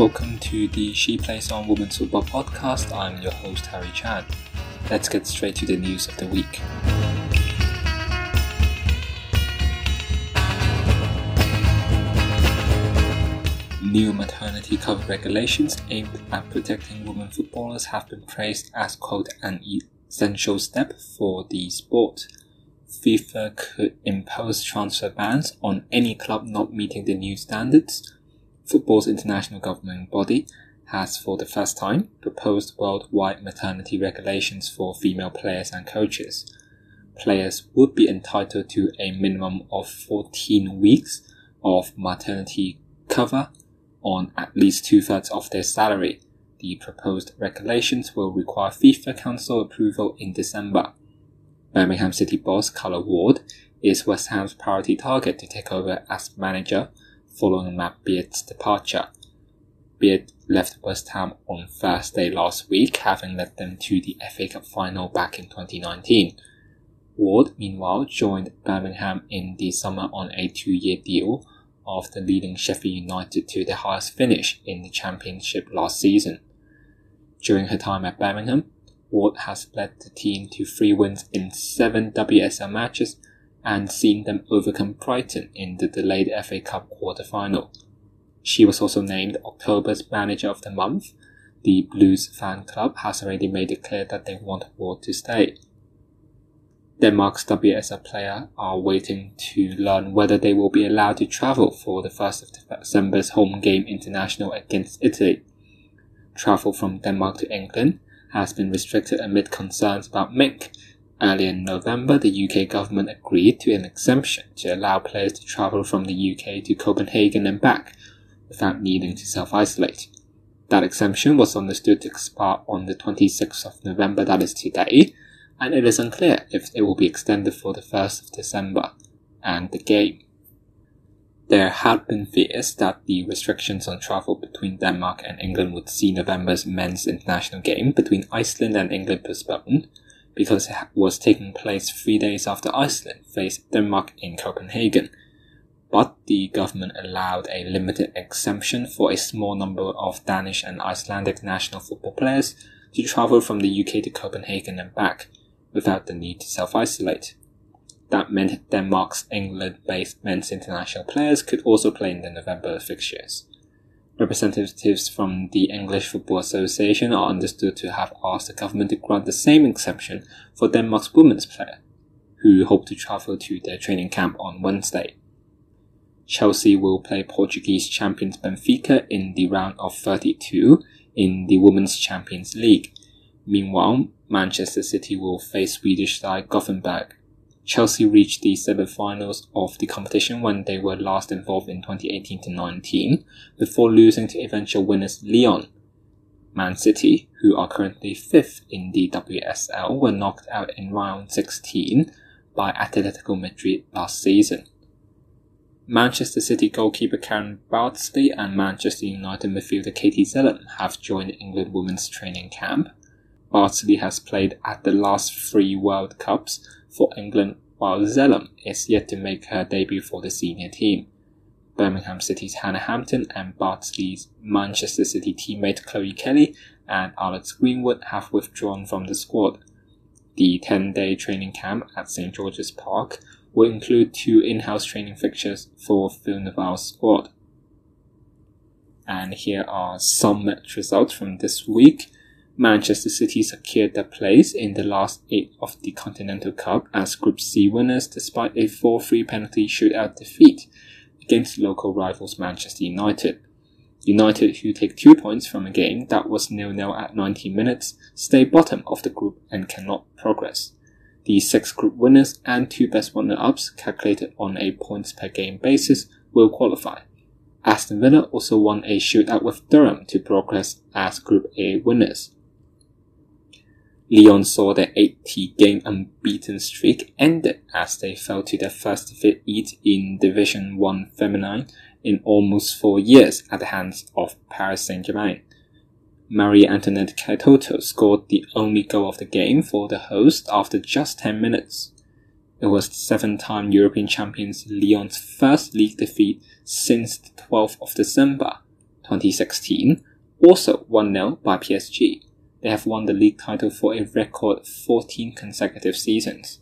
welcome to the She Plays On Women's Football podcast. I'm your host, Harry Chan. Let's get straight to the news of the week. New maternity cover regulations aimed at protecting women footballers have been praised as, quote, an essential step for the sport. FIFA could impose transfer bans on any club not meeting the new standards Football's international governing body has for the first time proposed worldwide maternity regulations for female players and coaches. Players would be entitled to a minimum of 14 weeks of maternity cover on at least two thirds of their salary. The proposed regulations will require FIFA Council approval in December. Birmingham City boss Carla Ward is West Ham's priority target to take over as manager following Matt Beard's departure. Beard left West Ham on Thursday last week, having led them to the FA Cup final back in 2019. Ward, meanwhile, joined Birmingham in the summer on a two-year deal after leading Sheffield United to their highest finish in the Championship last season. During her time at Birmingham, Ward has led the team to three wins in seven WSL matches and seen them overcome Brighton in the delayed FA Cup quarter-final. She was also named October's Manager of the Month. The Blues fan club has already made it clear that they want Ward to stay. Denmark's WSL player are waiting to learn whether they will be allowed to travel for the 1st of December's home game international against Italy. Travel from Denmark to England has been restricted amid concerns about mink, Earlier in November, the UK government agreed to an exemption to allow players to travel from the UK to Copenhagen and back without needing to self isolate. That exemption was understood to expire on the 26th of November, that is today, and it is unclear if it will be extended for the 1st of December and the game. There had been fears that the restrictions on travel between Denmark and England would see November's men's international game between Iceland and England postponed, because it was taking place three days after Iceland faced Denmark in Copenhagen. But the government allowed a limited exemption for a small number of Danish and Icelandic national football players to travel from the UK to Copenhagen and back without the need to self isolate. That meant Denmark's England based men's international players could also play in the November fixtures. Representatives from the English Football Association are understood to have asked the government to grant the same exemption for Denmark's women's player, who hope to travel to their training camp on Wednesday. Chelsea will play Portuguese champions Benfica in the round of 32 in the Women's Champions League. Meanwhile, Manchester City will face Swedish side Gothenburg. Chelsea reached the semi-finals of the competition when they were last involved in 2018-19 before losing to eventual winners Lyon. Man City, who are currently fifth in the WSL, were knocked out in round 16 by Atletico Madrid last season. Manchester City goalkeeper Karen Bardsley and Manchester United midfielder Katie Zelem have joined England women's training camp. Bardsley has played at the last three World Cups for England, while Zelem is yet to make her debut for the senior team. Birmingham City's Hannah Hampton and Bardsley's Manchester City teammate Chloe Kelly and Alex Greenwood have withdrawn from the squad. The 10 day training camp at St George's Park will include two in house training fixtures for Phil Neville's squad. And here are some match results from this week. Manchester City secured their place in the last eight of the Continental Cup as Group C winners despite a 4-3 penalty shootout defeat against local rivals Manchester United. United, who take two points from a game that was nil-nil at 90 minutes, stay bottom of the group and cannot progress. The six group winners and two best runner-ups, calculated on a points per game basis, will qualify. Aston Villa also won a shootout with Durham to progress as Group A winners. Lyon saw their 80 game unbeaten streak ended as they fell to their first defeat in Division 1 Feminine in almost four years at the hands of Paris Saint-Germain. Marie Antoinette Katoto scored the only goal of the game for the host after just 10 minutes. It was seven-time European champions Lyon's first league defeat since the 12th of December 2016, also 1-0 by PSG. They have won the league title for a record 14 consecutive seasons.